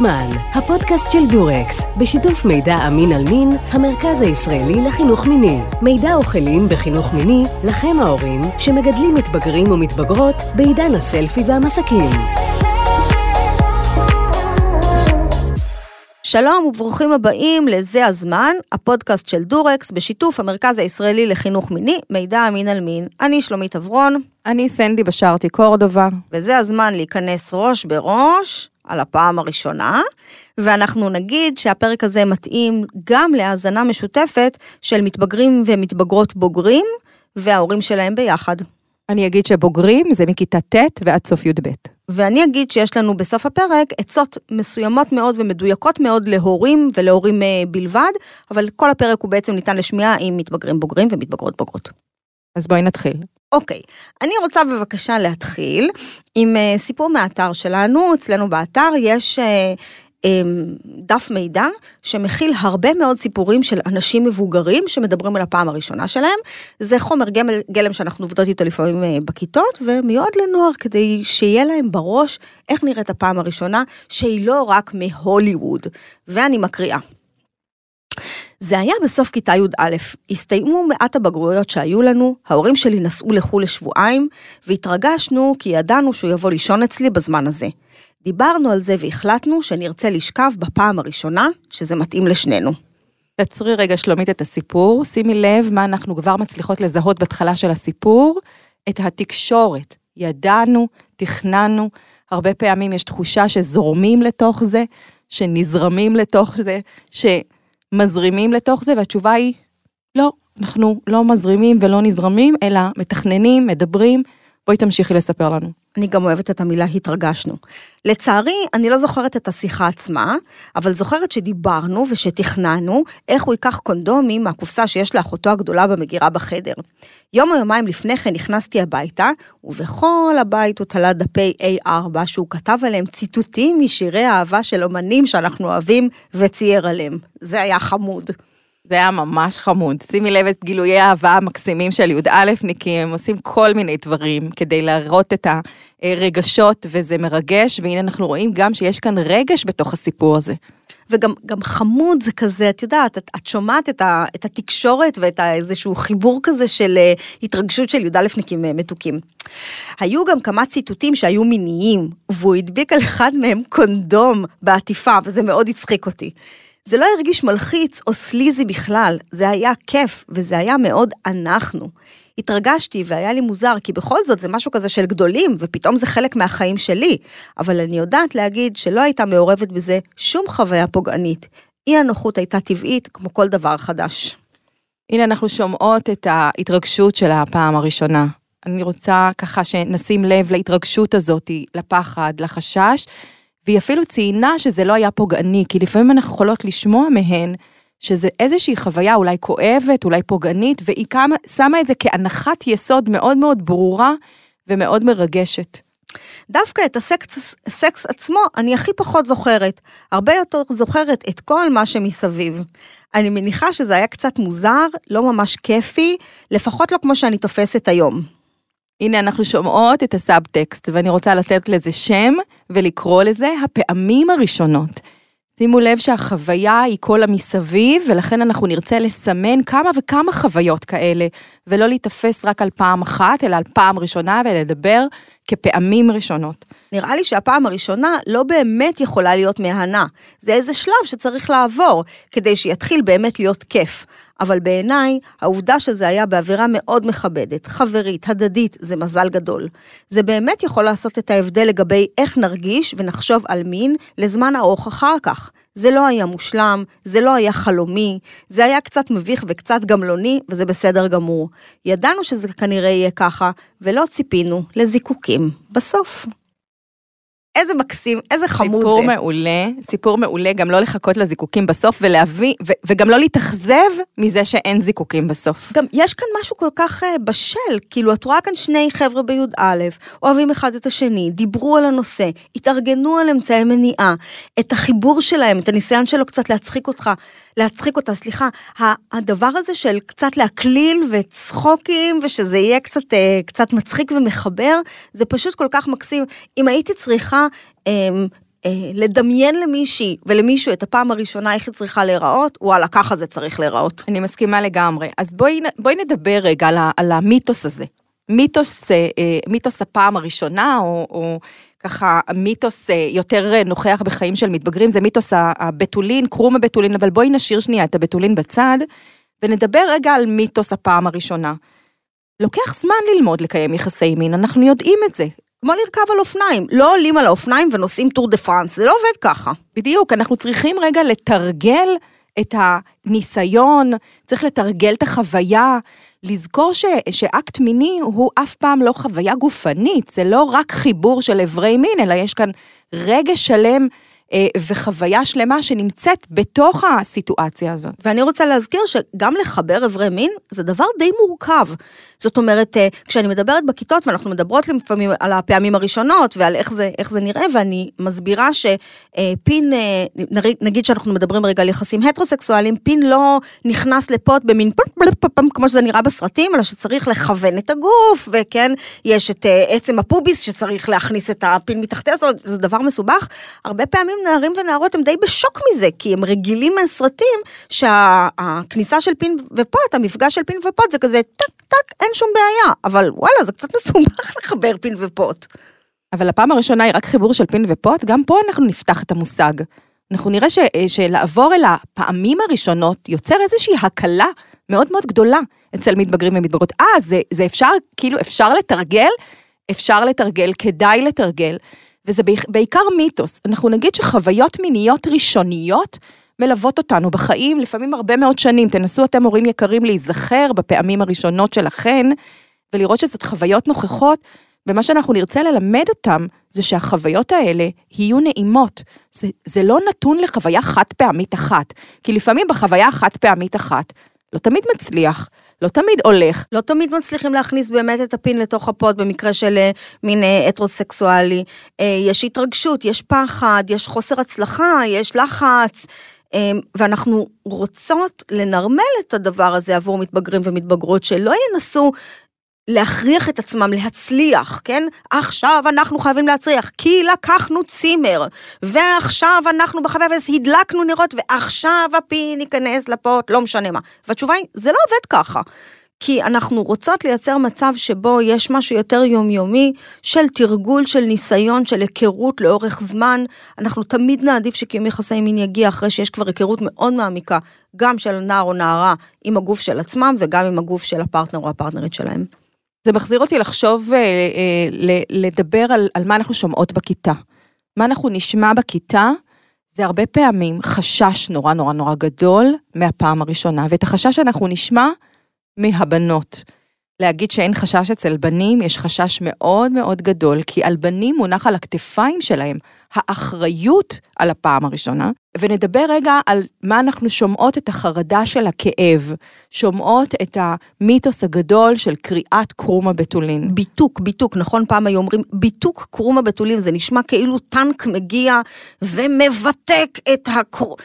הזמן, הפודקאסט של דורקס, בשיתוף מידע אמין על מין, המרכז הישראלי לחינוך מיני. מידע אוכלים בחינוך מיני לכם ההורים שמגדלים מתבגרים ומתבגרות בעידן הסלפי והמסקים. שלום וברוכים הבאים ל"זה הזמן", הפודקאסט של דורקס, בשיתוף המרכז הישראלי לחינוך מיני, מידע אמין על מין. אני שלומית אברון. אני סנדי בשארתי קורדובה. וזה הזמן להיכנס ראש בראש על הפעם הראשונה, ואנחנו נגיד שהפרק הזה מתאים גם להאזנה משותפת של מתבגרים ומתבגרות בוגרים, וההורים שלהם ביחד. אני אגיד שבוגרים זה מכיתה ט' ועד סוף י"ב. ואני אגיד שיש לנו בסוף הפרק עצות מסוימות מאוד ומדויקות מאוד להורים ולהורים אה, בלבד, אבל כל הפרק הוא בעצם ניתן לשמיעה עם מתבגרים בוגרים ומתבגרות בוגרות. אז בואי נתחיל. אוקיי, אני רוצה בבקשה להתחיל עם uh, סיפור מהאתר שלנו, אצלנו באתר יש uh, um, דף מידע שמכיל הרבה מאוד סיפורים של אנשים מבוגרים שמדברים על הפעם הראשונה שלהם. זה חומר גמל, גלם שאנחנו עובדות איתו לפעמים uh, בכיתות, ומיועד לנוער כדי שיהיה להם בראש איך נראית הפעם הראשונה, שהיא לא רק מהוליווד. ואני מקריאה. זה היה בסוף כיתה י"א, הסתיימו מעט הבגרויות שהיו לנו, ההורים שלי נסעו לחו"ל לשבועיים, והתרגשנו כי ידענו שהוא יבוא לישון אצלי בזמן הזה. דיברנו על זה והחלטנו שנרצה לשכב בפעם הראשונה, שזה מתאים לשנינו. תעצרי רגע שלומית את הסיפור, שימי לב מה אנחנו כבר מצליחות לזהות בהתחלה של הסיפור, את התקשורת. ידענו, תכננו, הרבה פעמים יש תחושה שזורמים לתוך זה, שנזרמים לתוך זה, ש... מזרימים לתוך זה, והתשובה היא, לא, אנחנו לא מזרימים ולא נזרמים, אלא מתכננים, מדברים. בואי תמשיכי לספר לנו. אני גם אוהבת את המילה התרגשנו. לצערי, אני לא זוכרת את השיחה עצמה, אבל זוכרת שדיברנו ושתכננו איך הוא ייקח קונדומים מהקופסה שיש לאחותו הגדולה במגירה בחדר. יום או יומיים לפני כן נכנסתי הביתה, ובכל הבית הוא תלה דפי A4 שהוא כתב עליהם ציטוטים משירי אהבה של אומנים שאנחנו אוהבים וצייר עליהם. זה היה חמוד. זה היה ממש חמוד. שימי לב את גילויי האהבה המקסימים של י"א-ניקים, הם עושים כל מיני דברים כדי להראות את הרגשות, וזה מרגש, והנה אנחנו רואים גם שיש כאן רגש בתוך הסיפור הזה. וגם גם חמוד זה כזה, את יודעת, את, את שומעת את, ה, את התקשורת ואת איזשהו חיבור כזה של uh, התרגשות של י"א-ניקים uh, מתוקים. היו גם כמה ציטוטים שהיו מיניים, והוא הדביק על אחד מהם קונדום בעטיפה, וזה מאוד הצחיק אותי. זה לא הרגיש מלחיץ או סליזי בכלל, זה היה כיף, וזה היה מאוד אנחנו. התרגשתי והיה לי מוזר, כי בכל זאת זה משהו כזה של גדולים, ופתאום זה חלק מהחיים שלי. אבל אני יודעת להגיד שלא הייתה מעורבת בזה שום חוויה פוגענית. אי הנוחות הייתה טבעית, כמו כל דבר חדש. הנה אנחנו שומעות את ההתרגשות של הפעם הראשונה. אני רוצה ככה שנשים לב להתרגשות הזאת, לפחד, לחשש, והיא אפילו ציינה שזה לא היה פוגעני, כי לפעמים אנחנו יכולות לשמוע מהן שזה איזושהי חוויה אולי כואבת, אולי פוגענית, והיא כמה, שמה את זה כהנחת יסוד מאוד מאוד ברורה ומאוד מרגשת. דווקא את הסקס, הסקס עצמו אני הכי פחות זוכרת. הרבה יותר זוכרת את כל מה שמסביב. אני מניחה שזה היה קצת מוזר, לא ממש כיפי, לפחות לא כמו שאני תופסת היום. הנה אנחנו שומעות את הסאבטקסט, ואני רוצה לתת לזה שם ולקרוא לזה הפעמים הראשונות. שימו לב שהחוויה היא כל המסביב, ולכן אנחנו נרצה לסמן כמה וכמה חוויות כאלה, ולא להיתפס רק על פעם אחת, אלא על פעם ראשונה, ולדבר כפעמים ראשונות. נראה לי שהפעם הראשונה לא באמת יכולה להיות מהנה. זה איזה שלב שצריך לעבור, כדי שיתחיל באמת להיות כיף. אבל בעיניי, העובדה שזה היה באווירה מאוד מכבדת, חברית, הדדית, זה מזל גדול. זה באמת יכול לעשות את ההבדל לגבי איך נרגיש ונחשוב על מין לזמן ארוך אחר כך. זה לא היה מושלם, זה לא היה חלומי, זה היה קצת מביך וקצת גמלוני, וזה בסדר גמור. ידענו שזה כנראה יהיה ככה, ולא ציפינו לזיקוקים בסוף. איזה מקסים, איזה חמוד סיפור זה. סיפור מעולה, סיפור מעולה, גם לא לחכות לזיקוקים בסוף ולהביא, ו- וגם לא להתאכזב מזה שאין זיקוקים בסוף. גם יש כאן משהו כל כך uh, בשל, כאילו את רואה כאן שני חבר'ה בי"א, אוהבים אחד את השני, דיברו על הנושא, התארגנו על אמצעי מניעה, את החיבור שלהם, את הניסיון שלו קצת להצחיק אותך, להצחיק אותה, סליחה, הדבר הזה של קצת להקליל וצחוקים, ושזה יהיה קצת, uh, קצת מצחיק ומחבר, זה פשוט כל כך מקסים. אם הייתי צריכה... Um, אה, לדמיין למישהי ולמישהו את הפעם הראשונה איך היא צריכה להיראות, וואלה, ככה זה צריך להיראות. אני מסכימה לגמרי. אז בואי, בואי נדבר רגע על, על המיתוס הזה. מיתוס, אה, אה, מיתוס הפעם הראשונה, או, או ככה מיתוס אה, יותר נוכח בחיים של מתבגרים, זה מיתוס הבתולין, קרום הבתולין, אבל בואי נשאיר שנייה את הבתולין בצד, ונדבר רגע על מיתוס הפעם הראשונה. לוקח זמן ללמוד לקיים יחסי מין, אנחנו יודעים את זה. כמו לרכב על אופניים, לא עולים על האופניים ונוסעים טור דה פרנס, זה לא עובד ככה. בדיוק, אנחנו צריכים רגע לתרגל את הניסיון, צריך לתרגל את החוויה, לזכור ש, שאקט מיני הוא אף פעם לא חוויה גופנית, זה לא רק חיבור של אברי מין, אלא יש כאן רגש שלם וחוויה שלמה שנמצאת בתוך הסיטואציה הזאת. ואני רוצה להזכיר שגם לחבר אברי מין זה דבר די מורכב. זאת אומרת, אה, כשאני מדברת בכיתות, ואנחנו מדברות לפעמים על הפעמים הראשונות ועל איך זה, איך זה נראה, ואני מסבירה שפין, אה, נגיד שאנחנו מדברים רגע על יחסים הטרוסקסואליים, פין לא נכנס לפוט במין פם כמו שזה נראה בסרטים, אלא שצריך לכוון את הגוף, וכן, יש את עצם הפוביס שצריך להכניס את הפין מתחתיה, זאת אומרת, זה דבר מסובך. הרבה פעמים נערים ונערות הם די בשוק מזה, כי הם רגילים מהסרטים שהכניסה של פין ופוט, המפגש של פין ופוט זה כזה טק טק, אין שום בעיה, אבל וואלה, זה קצת מסובך לחבר פין ופוט. אבל הפעם הראשונה היא רק חיבור של פין ופוט, גם פה אנחנו נפתח את המושג. אנחנו נראה ש, שלעבור אל הפעמים הראשונות יוצר איזושהי הקלה מאוד מאוד גדולה אצל מתבגרים ומתבגרות. אה, זה, זה אפשר, כאילו אפשר לתרגל, אפשר לתרגל, כדאי לתרגל. וזה בעיקר מיתוס. אנחנו נגיד שחוויות מיניות ראשוניות מלוות אותנו בחיים לפעמים הרבה מאוד שנים. תנסו אתם הורים יקרים להיזכר בפעמים הראשונות שלכן, ולראות שזאת חוויות נוכחות, ומה שאנחנו נרצה ללמד אותם, זה שהחוויות האלה יהיו נעימות. זה, זה לא נתון לחוויה חד פעמית אחת, כי לפעמים בחוויה החד פעמית אחת, לא תמיד מצליח, לא תמיד הולך. לא תמיד מצליחים להכניס באמת את הפין לתוך הפוד במקרה של אה, מין אה, הטרוסקסואלי. אה, יש התרגשות, יש פחד, יש חוסר הצלחה, יש לחץ. ואנחנו רוצות לנרמל את הדבר הזה עבור מתבגרים ומתבגרות, שלא ינסו להכריח את עצמם להצליח, כן? עכשיו אנחנו חייבים להצליח, כי לקחנו צימר, ועכשיו אנחנו בחוויה והדלקנו נרות, ועכשיו הפין ייכנס לפוט, לא משנה מה. והתשובה היא, זה לא עובד ככה. כי אנחנו רוצות לייצר מצב שבו יש משהו יותר יומיומי של תרגול, של ניסיון, של היכרות לאורך זמן. אנחנו תמיד נעדיף שקיום יחסי מין יגיע אחרי שיש כבר היכרות מאוד מעמיקה, גם של נער או נערה עם הגוף של עצמם וגם עם הגוף של הפרטנר או הפרטנרית שלהם. זה מחזיר אותי לחשוב, אה, אה, לדבר על, מה אנחנו שומעות בכיתה. מה אנחנו נשמע בכיתה, זה הרבה פעמים חשש נורא נורא נורא גדול מהפעם הראשונה, ואת החשש אנחנו נשמע מהבנות. להגיד שאין חשש אצל בנים, יש חשש מאוד מאוד גדול, כי על בנים מונח על הכתפיים שלהם האחריות על הפעם הראשונה, ונדבר רגע על מה אנחנו שומעות את החרדה של הכאב, שומעות את המיתוס הגדול של קריאת קרום הבתולין. ביתוק, ביתוק, נכון? פעם היו אומרים ביתוק קרום הבתולין, זה נשמע כאילו טנק מגיע ומבתק את הקרום.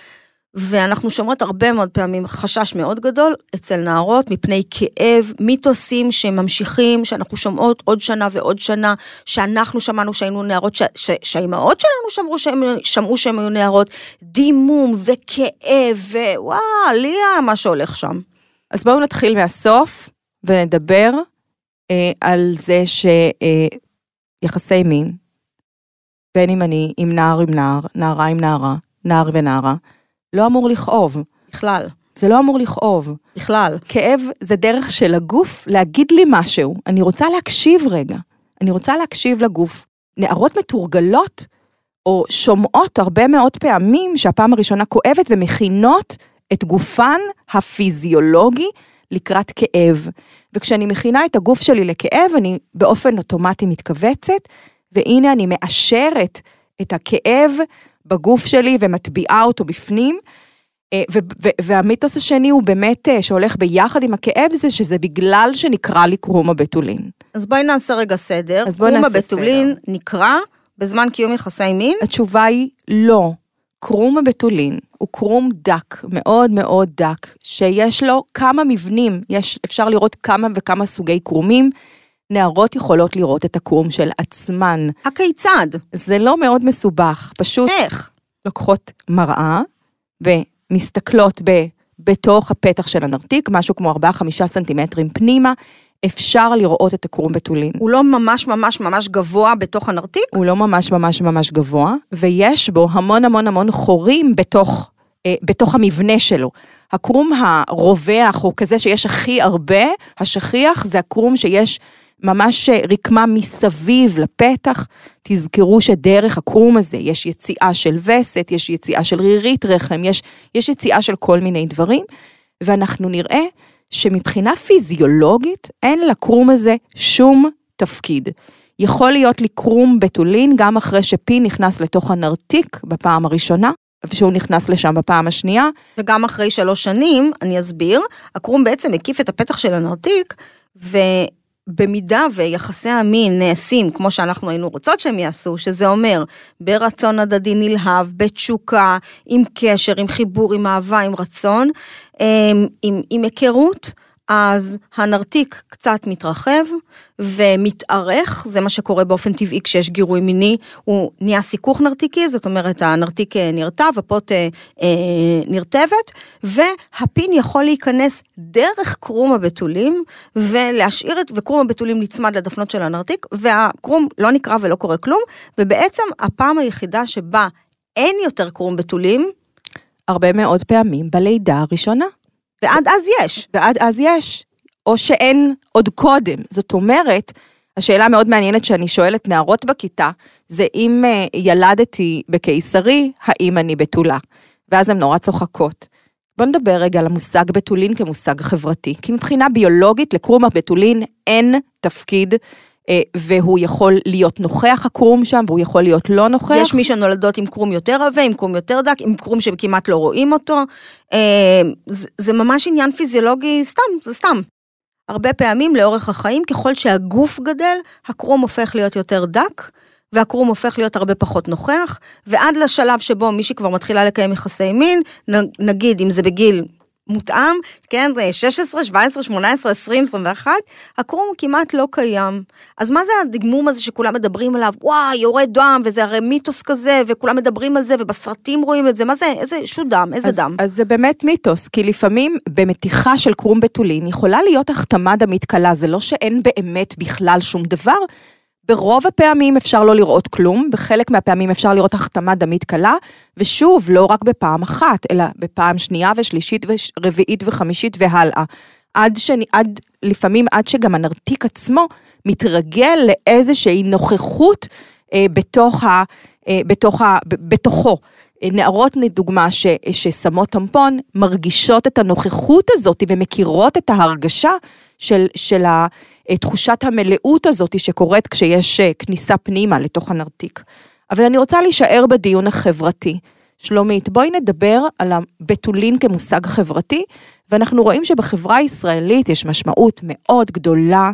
ואנחנו שומעות הרבה מאוד פעמים חשש מאוד גדול אצל נערות מפני כאב, מיתוסים שממשיכים, שאנחנו שומעות עוד שנה ועוד שנה, שאנחנו שמענו שהיינו נערות, ש, ש, שהאימהות שלנו שמעו שהם, שמעו שהם היו נערות, דימום וכאב, ווואו, ליה, מה שהולך שם. אז בואו נתחיל מהסוף ונדבר אה, על זה שיחסי אה, מין, בין אם אני עם נער עם נער, נערה עם נערה, נער ונערה, לא אמור לכאוב. בכלל. זה לא אמור לכאוב. בכלל. כאב זה דרך של הגוף להגיד לי משהו. אני רוצה להקשיב רגע. אני רוצה להקשיב לגוף. נערות מתורגלות או שומעות הרבה מאוד פעמים שהפעם הראשונה כואבת ומכינות את גופן הפיזיולוגי לקראת כאב. וכשאני מכינה את הגוף שלי לכאב, אני באופן אוטומטי מתכווצת, והנה אני מאשרת את הכאב בגוף שלי ומטביעה אותו בפנים. אה, והמיתוס השני הוא באמת אה, שהולך ביחד עם הכאב זה שזה בגלל שנקרא לי קרום הבתולין. אז בואי נעשה רגע סדר. אז בואי נעשה סדר. קרום הבתולין נקרא בזמן קיום יחסי מין? התשובה היא לא. קרום הבתולין הוא קרום דק, מאוד מאוד דק, שיש לו כמה מבנים, יש, אפשר לראות כמה וכמה סוגי קרומים. נערות יכולות לראות את הקרום של עצמן. הכיצד? זה לא מאוד מסובך, פשוט איך? לוקחות מראה ומסתכלות ב, בתוך הפתח של הנרתיק, משהו כמו 4-5 סנטימטרים פנימה, אפשר לראות את הקרום בתולין. הוא לא ממש ממש ממש גבוה בתוך הנרתיק? הוא לא ממש ממש ממש גבוה, ויש בו המון המון המון חורים בתוך, אה, בתוך המבנה שלו. הקרום הרווח הוא כזה שיש הכי הרבה, השכיח זה הקרום שיש ממש רקמה מסביב לפתח. תזכרו שדרך הקרום הזה יש יציאה של וסת, יש יציאה של רירית רחם, יש, יש יציאה של כל מיני דברים, ואנחנו נראה שמבחינה פיזיולוגית אין לקרום הזה שום תפקיד. יכול להיות לי קרום בתולין גם אחרי שפי נכנס לתוך הנרתיק בפעם הראשונה, ושהוא נכנס לשם בפעם השנייה. וגם אחרי שלוש שנים, אני אסביר, הקרום בעצם הקיף את הפתח של הנרתיק, ובמידה ויחסי המין נעשים כמו שאנחנו היינו רוצות שהם יעשו, שזה אומר ברצון הדדי נלהב, בתשוקה, עם קשר, עם חיבור, עם אהבה, עם רצון, עם, עם, עם היכרות, אז הנרתיק קצת מתרחב ומתארך, זה מה שקורה באופן טבעי כשיש גירוי מיני, הוא נהיה סיכוך נרתיקי, זאת אומרת הנרתיק אה, נרטב, הפוט אה, אה, נרטבת, והפין יכול להיכנס דרך קרום הבתולים ולהשאיר את, וקרום הבתולים נצמד לדפנות של הנרתיק, והקרום לא נקרע ולא קורה כלום, ובעצם הפעם היחידה שבה אין יותר קרום בתולים, הרבה מאוד פעמים בלידה הראשונה. ועד אז יש. ועד אז יש, או שאין עוד קודם. זאת אומרת, השאלה המאוד מעניינת שאני שואלת נערות בכיתה, זה אם uh, ילדתי בקיסרי, האם אני בתולה? ואז הן נורא צוחקות. בוא נדבר רגע על המושג בתולין כמושג חברתי, כי מבחינה ביולוגית לקרום הבתולין אין תפקיד אה, והוא יכול להיות נוכח הקרום שם, והוא יכול להיות לא נוכח. יש מי שנולדות עם קרום יותר עבה, עם קרום יותר דק, עם קרום שכמעט לא רואים אותו. אה, זה ממש עניין פיזיולוגי סתם, זה סתם. הרבה פעמים לאורך החיים, ככל שהגוף גדל, הקרום הופך להיות יותר דק, והקרום הופך להיות הרבה פחות נוכח, ועד לשלב שבו מישהי כבר מתחילה לקיים יחסי מין, נגיד אם זה בגיל מותאם, כן, 16, 17, 18, 20, 21, הקרום כמעט לא קיים. אז מה זה הדגמום הזה שכולם מדברים עליו? וואי, יורד דם, וזה הרי מיתוס כזה, וכולם מדברים על זה, ובסרטים רואים את זה, מה זה, איזה שו דם, איזה אז, דם. אז זה באמת מיתוס, כי לפעמים במתיחה של קרום בתולין יכולה להיות החתמה דמית קלה, זה לא שאין באמת בכלל שום דבר, ברוב הפעמים אפשר לא לראות כלום, בחלק מהפעמים אפשר לראות החתמה דמית קלה, ושוב, לא רק בפעם אחת, אלא בפעם שנייה ושלישית ורביעית וחמישית והלאה. עד, ש... עד לפעמים עד שגם הנרתיק עצמו מתרגל לאיזושהי נוכחות אה, בתוך ה... אה, בתוך ה... בתוכו. נערות לדוגמה ש, ששמות טמפון מרגישות את הנוכחות הזאת ומכירות את ההרגשה של, של ה... תחושת המלאות הזאת שקורית כשיש אה, כניסה פנימה לתוך הנרתיק. אבל אני רוצה להישאר בדיון החברתי. שלומית, בואי נדבר על הבתולין כמושג חברתי, ואנחנו רואים שבחברה הישראלית יש משמעות מאוד גדולה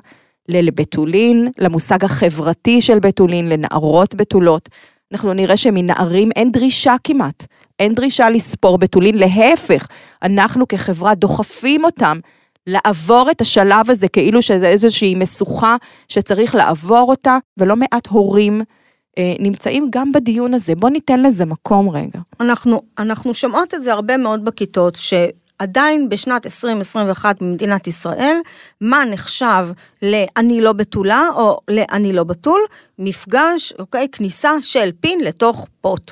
לבתולין, למושג החברתי של בתולין, לנערות בתולות. אנחנו נראה שמנערים אין דרישה כמעט, אין דרישה לספור בתולין, להפך, אנחנו כחברה דוחפים אותם לעבור את השלב הזה כאילו שזה איזושהי משוכה שצריך לעבור אותה, ולא מעט הורים אה, נמצאים גם בדיון הזה. בוא ניתן לזה מקום רגע. אנחנו, אנחנו שומעות את זה הרבה מאוד בכיתות, שעדיין בשנת 2021 במדינת ישראל, מה נחשב ל"אני לא בתולה" או ל"אני לא בתול"? מפגש, אוקיי, כניסה של פין לתוך פוט.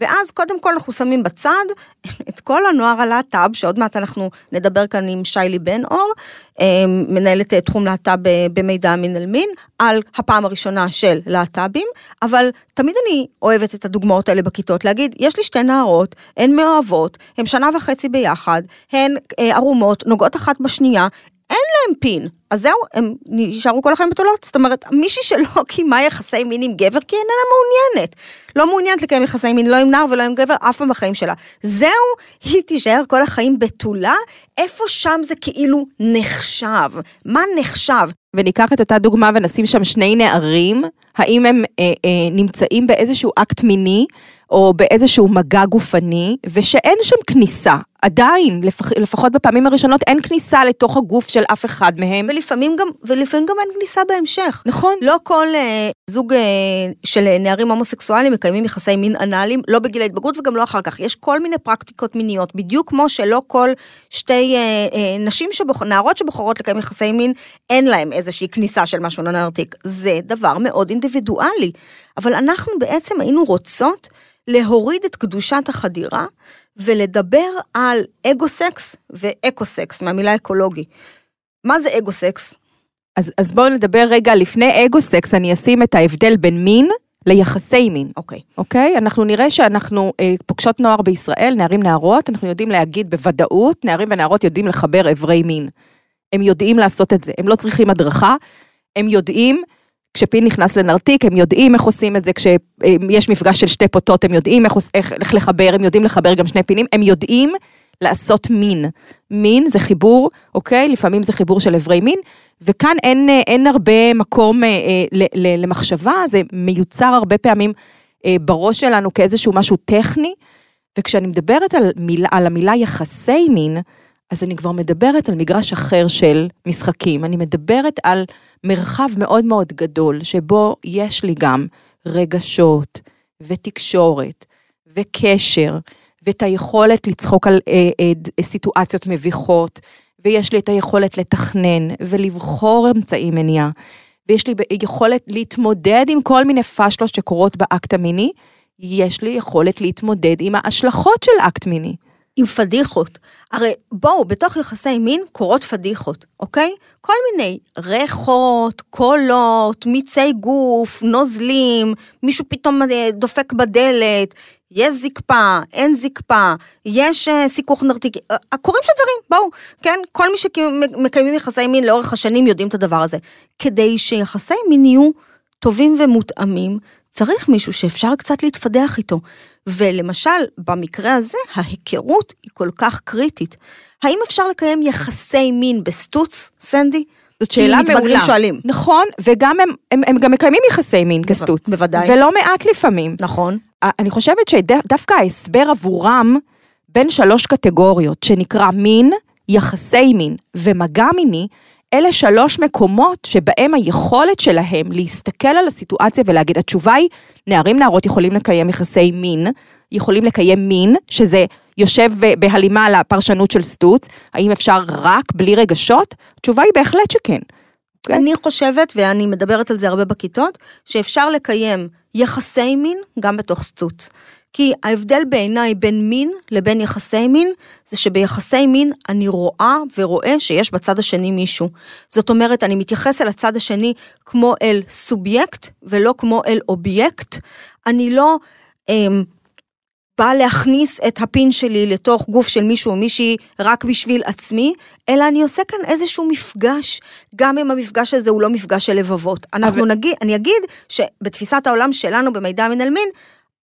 ואז קודם כל אנחנו שמים בצד את כל הנוער הלהט"ב, שעוד מעט אנחנו נדבר כאן עם שיילי בן אור, אמ, מנהלת אה, תחום להט"ב במידע מין אל מין, על הפעם הראשונה של להט"בים, אבל תמיד אני אוהבת את הדוגמאות האלה בכיתות, להגיד, יש לי שתי נערות, הן מאוהבות, הן שנה וחצי ביחד, הן אה, ערומות, נוגעות אחת בשנייה, אין להם פין. אז זהו, הם נשארו כל החיים בתולות. זאת אומרת, מישהי שלא קיימה יחסי מין עם גבר כי איננה מעוניינת. לא מעוניינת לקיים יחסי מין לא עם נער ולא עם גבר אף פעם בחיים שלה. זהו, היא תישאר כל החיים בתולה, איפה שם זה כאילו נחשב. מה נחשב? וניקח את אותה דוגמה ונשים שם שני נערים, האם הם אה, אה, נמצאים באיזשהו אקט מיני, או באיזשהו מגע גופני, ושאין שם כניסה. עדיין, לפח, לפחות בפעמים הראשונות, אין כניסה לתוך הגוף של אף אחד מהם. ולפעמים גם, ולפעמים גם אין כניסה בהמשך. נכון. לא כל אה, זוג אה, של אה, נערים הומוסקסואלים מקיימים יחסי מין אנאליים, לא בגיל ההתבגרות וגם לא אחר כך. יש כל מיני פרקטיקות מיניות, בדיוק כמו שלא כל שתי אה, אה, נשים, שבוח, נערות שבוחרות לקיים יחסי מין, אין להם איזושהי כניסה של משהו לנרתיק. זה דבר מאוד אינדיבידואלי. אבל אנחנו בעצם היינו רוצות להוריד את קדושת החדירה ולדבר על אגו-סקס ואקו-סקס, מהמילה אקולוגי. מה זה אגו-סקס? אז, אז בואו נדבר רגע לפני אגו-סקס, אני אשים את ההבדל בין מין ליחסי מין. אוקיי. אוקיי? אנחנו נראה שאנחנו אה, פוגשות נוער בישראל, נערים נערות, אנחנו יודעים להגיד בוודאות, נערים ונערות יודעים לחבר אברי מין. הם יודעים לעשות את זה, הם לא צריכים הדרכה, הם יודעים, כשפין נכנס לנרתיק, הם יודעים איך עושים את זה, כשיש מפגש של שתי פוטות, הם יודעים איך, איך, איך לחבר, הם יודעים לחבר גם שני פינים, הם יודעים לעשות מין. מין זה חיבור, אוקיי? לפעמים זה חיבור של אברי מין, וכאן אין, אין הרבה מקום אה, אה, למחשבה, זה מיוצר הרבה פעמים אה, בראש שלנו כאיזשהו משהו טכני, וכשאני מדברת על, מילה, על המילה יחסי מין, אז אני כבר מדברת על מגרש אחר של משחקים. אני מדברת על מרחב מאוד מאוד גדול, שבו יש לי גם רגשות ותקשורת וקשר, ואת היכולת לצחוק על אה, אה, סיטואציות מביכות, ויש לי את היכולת לתכנן ולבחור אמצעי מניעה, ויש לי יכולת להתמודד עם כל מיני פאשלות שקורות באקט המיני, יש לי יכולת להתמודד עם ההשלכות של אקט מיני. עם פדיחות. הרי בואו, בתוך יחסי מין קורות פדיחות, אוקיי? כל מיני ריחות, קולות, מיצי גוף, נוזלים, מישהו פתאום אה, דופק בדלת, יש זקפה, אין זקפה, יש uh, סיכוך נרתיקי, uh, קורים שם דברים, בואו, כן? כל מי שמקיימים יחסי מין לאורך השנים יודעים את הדבר הזה. כדי שיחסי מין יהיו טובים ומותאמים, צריך מישהו שאפשר קצת להתפדח איתו. ולמשל, במקרה הזה, ההיכרות היא כל כך קריטית. האם אפשר לקיים יחסי מין בסטוץ, סנדי? זאת שאלה מעולה. שואלים. נכון, וגם הם, הם, הם גם מקיימים יחסי מין כסטוץ. בוודאי. ולא מעט לפעמים. נכון. אני חושבת שדווקא ההסבר עבורם בין שלוש קטגוריות, שנקרא מין, יחסי מין ומגע מיני, אלה שלוש מקומות שבהם היכולת שלהם להסתכל על הסיטואציה ולהגיד, התשובה היא, נערים נערות יכולים לקיים יחסי מין, יכולים לקיים מין, שזה יושב בהלימה לפרשנות של סטוץ, האם אפשר רק בלי רגשות? התשובה היא בהחלט שכן. כן? אני חושבת, ואני מדברת על זה הרבה בכיתות, שאפשר לקיים יחסי מין גם בתוך סטוץ. כי ההבדל בעיניי בין מין לבין יחסי מין, זה שביחסי מין אני רואה ורואה שיש בצד השני מישהו. זאת אומרת, אני מתייחס אל הצד השני כמו אל סובייקט ולא כמו אל אובייקט. אני לא אמ, באה להכניס את הפין שלי לתוך גוף של מישהו או מישהי רק בשביל עצמי, אלא אני עושה כאן איזשהו מפגש, גם אם המפגש הזה הוא לא מפגש של לבבות. אנחנו אבל... נגיד, אני אגיד שבתפיסת העולם שלנו במידע מן אל מין,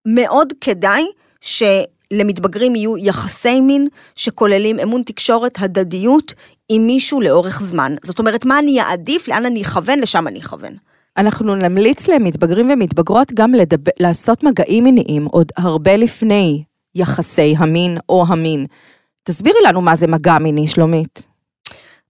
מאוד כדאי שלמתבגרים יהיו יחסי מין שכוללים אמון תקשורת, הדדיות עם מישהו לאורך זמן. זאת אומרת, מה אני אעדיף, לאן אני אכוון, לשם אני אכוון. אנחנו נמליץ למתבגרים ומתבגרות גם לדבר, לעשות מגעים מיניים עוד הרבה לפני יחסי המין או המין. תסבירי לנו מה זה מגע מיני, שלומית.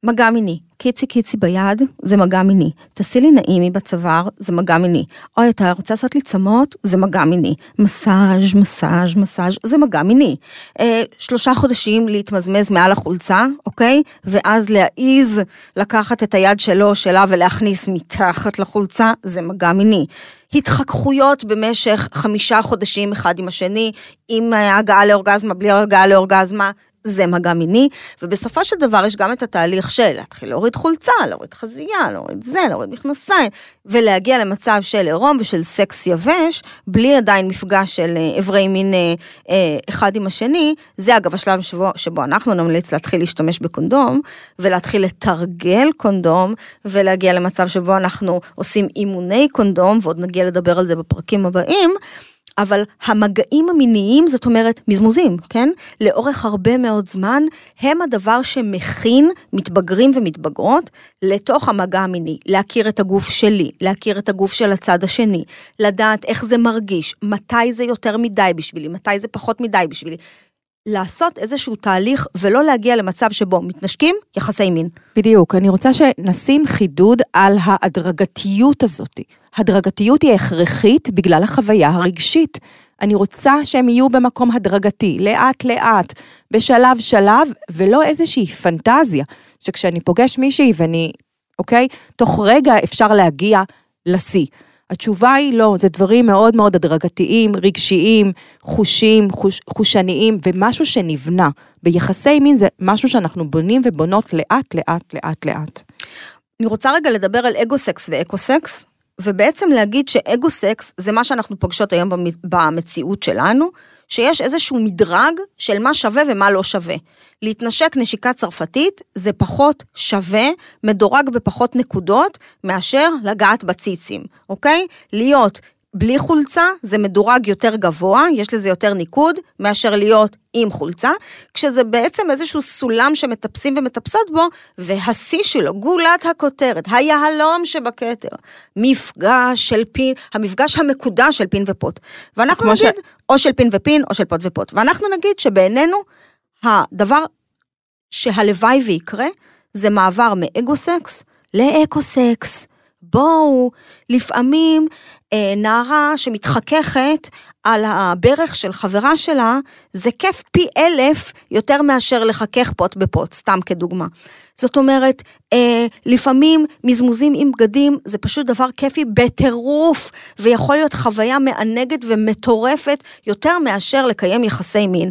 מגע מיני. קיצי קיצי ביד, זה מגע מיני. תעשי לי נעימי בצוואר, זה מגע מיני. אוי, אתה רוצה לעשות לי צמות? זה מגע מיני. מסאז', מסאז', מסאז', זה מגע מיני. אה, שלושה חודשים להתמזמז מעל החולצה, אוקיי? ואז להעיז לקחת את היד שלו, שלה, ולהכניס מתחת לחולצה, זה מגע מיני. התחככויות במשך חמישה חודשים אחד עם השני, עם הגעה לאורגזמה, בלי הגעה לאורגזמה, זה מגע מיני, ובסופו של דבר יש גם את התהליך של להתחיל להוריד חולצה, להוריד חזייה, להוריד זה, להוריד מכנסיים, ולהגיע למצב של עירום ושל סקס יבש, בלי עדיין מפגש של אה, אברי מין אה, אה, אחד עם השני, זה אגב השלב שבו, שבו אנחנו נמליץ להתחיל להשתמש בקונדום, ולהתחיל לתרגל קונדום, ולהגיע למצב שבו אנחנו עושים אימוני קונדום, ועוד נגיע לדבר על זה בפרקים הבאים. אבל המגעים המיניים, זאת אומרת מזמוזים, כן? לאורך הרבה מאוד זמן, הם הדבר שמכין מתבגרים ומתבגרות לתוך המגע המיני. להכיר את הגוף שלי, להכיר את הגוף של הצד השני, לדעת איך זה מרגיש, מתי זה יותר מדי בשבילי, מתי זה פחות מדי בשבילי. לעשות איזשהו תהליך ולא להגיע למצב שבו מתנשקים יחסי מין. בדיוק, אני רוצה שנשים חידוד על ההדרגתיות הזאת. הדרגתיות היא הכרחית בגלל החוויה הרגשית. אני רוצה שהם יהיו במקום הדרגתי, לאט לאט, בשלב שלב, ולא איזושהי פנטזיה, שכשאני פוגש מישהי ואני, אוקיי, תוך רגע אפשר להגיע לשיא. התשובה היא לא, זה דברים מאוד מאוד הדרגתיים, רגשיים, חושים, חוש, חושניים, ומשהו שנבנה. ביחסי מין זה משהו שאנחנו בונים ובונות לאט, לאט, לאט, לאט. אני רוצה רגע לדבר על אגו-סקס ואקו-סקס, ובעצם להגיד שאגו-סקס זה מה שאנחנו פוגשות היום במציאות שלנו, שיש איזשהו מדרג של מה שווה ומה לא שווה. להתנשק נשיקה צרפתית זה פחות שווה, מדורג בפחות נקודות, מאשר לגעת בציצים, אוקיי? להיות בלי חולצה זה מדורג יותר גבוה, יש לזה יותר ניקוד, מאשר להיות עם חולצה, כשזה בעצם איזשהו סולם שמטפסים ומטפסות בו, והשיא שלו, גולת הכותרת, היהלום שבכתר, מפגש של פין, המפגש המקודש של פין ופוט. ואנחנו נגיד, ש... או של פין ופין, או של פוט ופוט. ואנחנו נגיד שבעינינו, הדבר שהלוואי ויקרה, זה מעבר מאגו-סקס לאקו-סקס. בואו, לפעמים נערה שמתחככת על הברך של חברה שלה, זה כיף פי אלף יותר מאשר לחכך פוט בפוט, סתם כדוגמה. זאת אומרת, אה, לפעמים מזמוזים עם בגדים זה פשוט דבר כיפי בטירוף, ויכול להיות חוויה מענגת ומטורפת יותר מאשר לקיים יחסי מין.